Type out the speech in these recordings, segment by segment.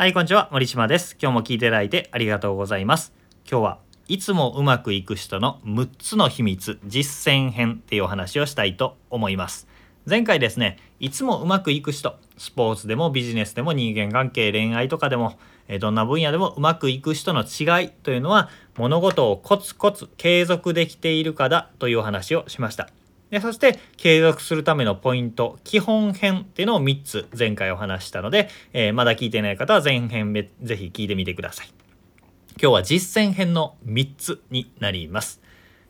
はい、こんにちは。森島です。今日も聞いていただいてありがとうございます。今日はいつもうまくいく人の6つの秘密実践編っていうお話をしたいと思います。前回ですね、いつもうまくいく人、スポーツでもビジネスでも人間関係、恋愛とかでも、えどんな分野でもうまくいく人の違いというのは、物事をコツコツ継続できているかだというお話をしました。でそして継続するためのポイント基本編っていうのを3つ前回お話したので、えー、まだ聞いてない方は前編ぜひ聞いてみてください。今日は実践編の3つになります、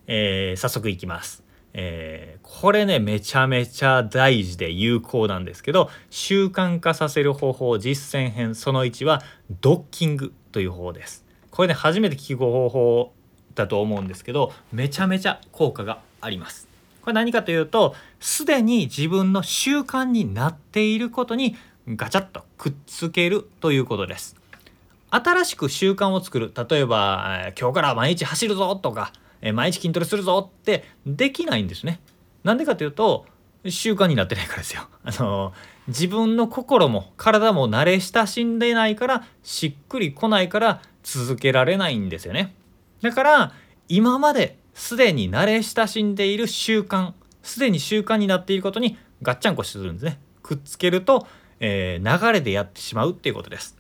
えー、早速いきます。えー、これねめちゃめちゃ大事で有効なんですけど習慣化させる方法実践編その1はドッキングという方法です。これね初めて聞く方法だと思うんですけどめちゃめちゃ効果があります。これ何かというとすでに自分の習慣になっていることにガチャッとくっつけるということです。新しく習慣を作る。例えば今日から毎日走るぞとか毎日筋トレするぞってできないんですね。なんでかというと習慣になってないからですよ。あの自分の心も体も慣れ親しんでないからしっくりこないから続けられないんですよね。だから今まですでに慣れ親しんでいる習慣すでに習慣になっていることにガッチャンコするんですね。くっつけると、えー、流れでやってしまうっていうことです。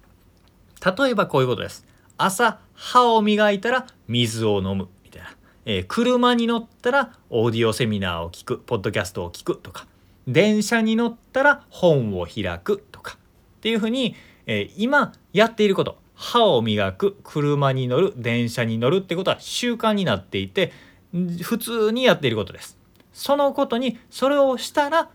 例えばこういうことです。朝歯を磨いたら水を飲むみたいな、えー、車に乗ったらオーディオセミナーを聞くポッドキャストを聞くとか。電車に乗ったら本を開くとか。っていうふうに、えー、今やっていること。歯を磨く車に乗る電車に乗るってことは習慣になっていて普通にやっていることです。そのことにそれをしたら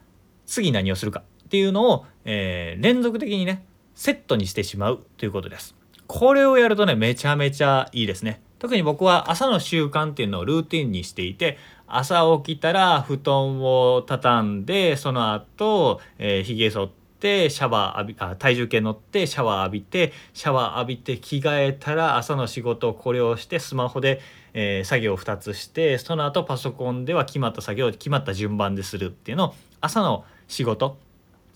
次何をするかっていうのを、えー、連続的にねセットにしてしまうということです。これをやるとねめちゃめちゃいいですね。特に僕は朝の習慣っていうのをルーティンにしていて朝起きたら布団を畳んでその後、えー、髭剃ってシャワー浴びあ体重計乗ってシャワー浴びてシャワー浴びて着替えたら朝の仕事をこれをしてスマホでえー、作業を2つしてその後パソコンでは決まった作業決まった順番でするっていうのを朝の仕事、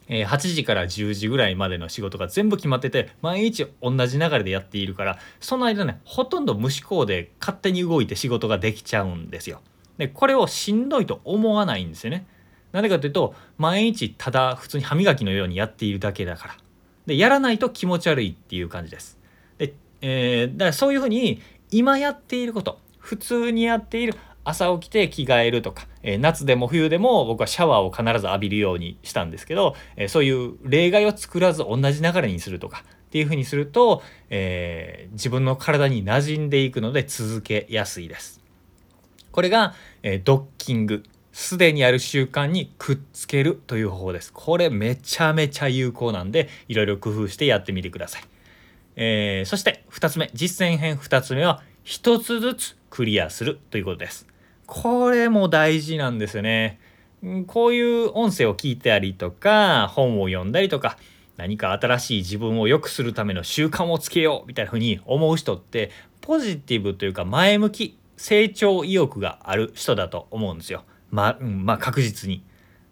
え、8時から10時ぐらいまでの仕事が全部決まってて毎日同じ流れでやっているからその間ねほとんど無思考で勝手に動いて仕事ができちゃうんですよ。でこれをしんどいと思わないんですよね。なぜかというと毎日ただ普通に歯磨きのようにやっているだけだから。でやらないと気持ち悪いっていう感じです。で、えー、だからそういうふうに今やっていること普通にやっている朝起きて着替えるとか、えー、夏でも冬でも僕はシャワーを必ず浴びるようにしたんですけど、えー、そういう例外を作らず同じ流れにするとかっていうふうにすると、えー、自分の体に馴染んでいくので続けやすいです。これが、えドッキングすでにある習慣にくっつけるという方法です。これめちゃめちゃ有効なんでいろいろ工夫してやってみてください。えそして2つ目実践編2つ目は1つずつクリアするということです。これも大事なんですよね。こういう音声を聞いたりとか本を読んだりとか何か新しい自分を良くするための習慣をつけようみたいな風に思う人ってポジティブというか前向き成長意欲がある人だと思うんですよ。まあ、うん、まあ確実に。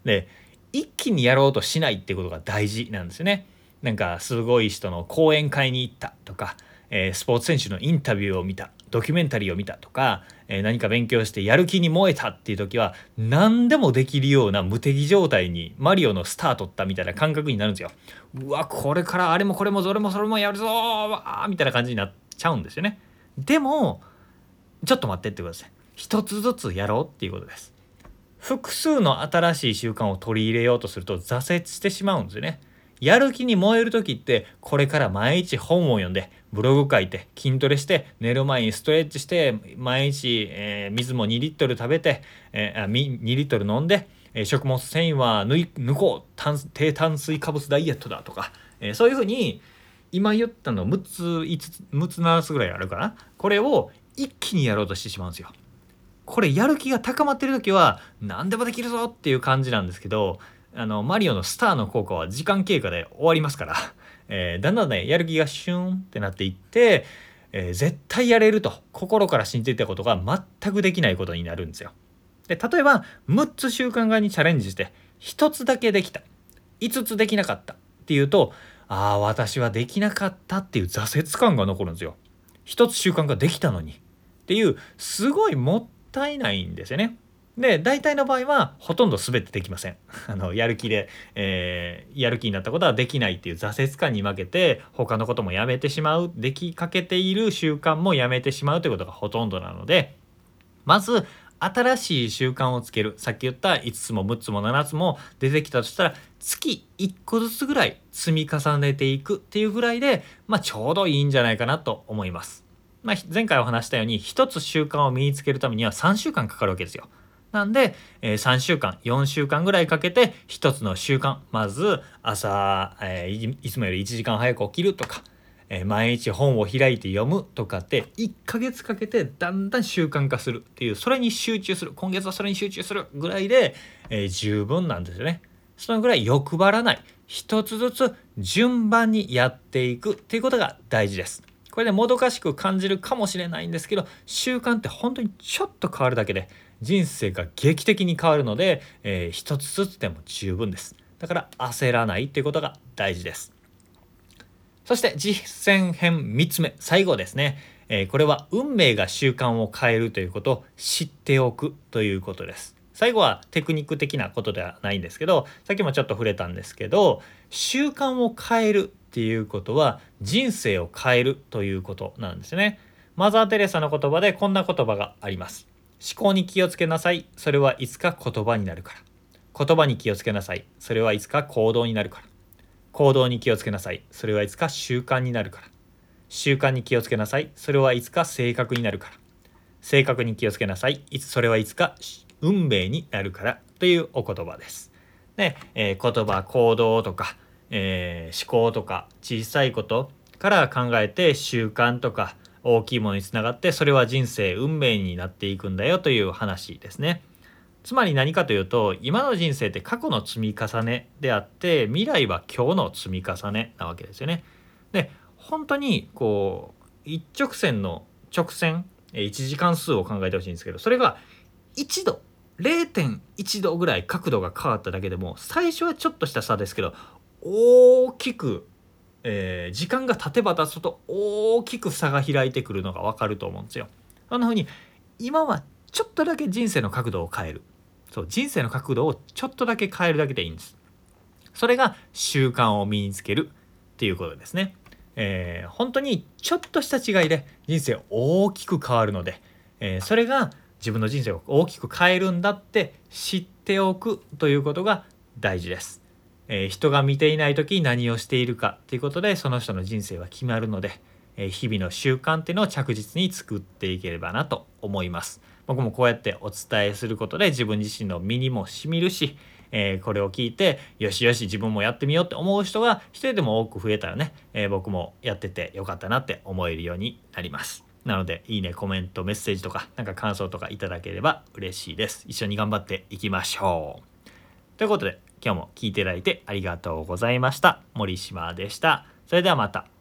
で一気にやろうとしないってことが大事なんですよね。なんかすごい人の講演会に行ったとか、えー、スポーツ選手のインタビューを見たドキュメンタリーを見たとか、えー、何か勉強してやる気に燃えたっていう時は何でもできるような無敵状態にマリオのスター取ったみたいな感覚になるんですよ。うわこれからあれもこれもどれもそれもやるぞーみたいな感じになっちゃうんですよね。でもちょっと待ってってください。一つずつやろうっていうことです。複数の新しい習慣を取り入れようとすると挫折してしまうんですよね。やる気に燃える時ってこれから毎日本を読んでブログ書いて筋トレして寝る前にストレッチして毎日、えー、水も2リットル食べて、えー、2リットル飲んで、えー、食物繊維は抜抜こう炭低炭水化物ダイエットだとか、えそういうふうに今言ったの6つ5つ6つ7つぐらいあるかなこれを一気にやろうとしてしまうんですよ。これやる気が高まってる時は何でもできるぞっていう感じなんですけどあのマリオのスターの効果は時間経過で終わりますから、えー、だんだんねやる気がシューンってなっていって、えー、絶対やれると心から信じていたことが全くできないことになるんですよ。で例えば6つ習慣化にチャレンジして1つだけできた5つできなかったっていうとああ私はできなかったっていう挫折感が残るんですよ。一つ習慣ができたのにっていうすごいもったいないんですよね。で大体の場合はほとんど全てできません。あのやる気で、えー、やる気になったことはできないっていう挫折感に負けて他のこともやめてしまうできかけている習慣もやめてしまうということがほとんどなのでまず新しい習慣をつけるさっき言った5つも6つも7つも出てきたとしたら月1個ずつぐらい積み重ねていくっていうぐらいで、まあ、ちょうどいいんじゃないかなと思います。まあ、前回お話したように1つ習慣を身につけるためには3週間かかるわけですよ。なんで、えー、3週間4週間ぐらいかけて1つの習慣まず朝、えー、いつもより1時間早く起きるとかえー、毎日本を開いて読むとかって1ヶ月かけてだんだん習慣化するっていうそれに集中する今月はそれに集中するぐらいで、え、十分なんですよね。そのぐらい欲張らない一つずつ順番にやっていくっていうことが大事です。これでもどかしく感じるかもしれないんですけど習慣って本当にちょっと変わるだけで人生が劇的に変わるので、えー、一つずつでも十分です。だから焦らないっていうことが大事です。そして実践編3つ目最後ですね、えー、これは運命が習慣を変えるということを知っておくということです最後はテクニック的なことではないんですけどさっきもちょっと触れたんですけど習慣を変えるっていうことは人生を変えるということなんですねマザー・テレサの言葉でこんな言葉があります思考に気をつけなさいそれはいつか言葉になるから言葉に気をつけなさいそれはいつか行動になるから行動に気をつけなさい。それはいつか習慣になるから。習慣に気をつけなさい。それはいつか性格になるから。性格に気をつけなさい。いつそれはいつか運命になるからというお言葉です。で、えー、言葉、行動とか、えー、思考とか小さいことから考えて習慣とか大きいものにつながってそれは人生運命になっていくんだよという話ですね。つまり何かというと今の人生って過去の積み重ねであって未来は今日の積み重ねなわけですよね。で本当にこう一直線の直線1時間数を考えてほしいんですけどそれが1度0.1度ぐらい角度が変わっただけでも最初はちょっとした差ですけど大きく、えー、時間が経てば経つと大きく差が開いてくるのが分かると思うんですよ。そんな風に今はちょっとだけ人生の角度を変えるそう人生の角度をちょっとだけ変えるだけでいいんですそれが習慣を身につけるっていうことですねえー、本当にちょっとした違いで人生大きく変わるので、えー、それが自分の人生を大きく変えるんだって知っておくということが大事です。えー、人が見ていない時に何をしているかということでその人の人生は決まるので、え日々の習慣っていうのを着実に作っていければなと思います。僕もこうやってお伝えすることで自分自身の身にもしみるし、えー、これを聞いてよしよし自分もやってみようって思う人が一人でも多く増えたらね、え、僕もやっててよかったなって思えるようになります。なのでいいねコメントメッセージとかなんか感想とかいただければ嬉しいです。一緒に頑張っていきましょう。ということで今日も聞いていただいてありがとうございました。森島でした。それではまた。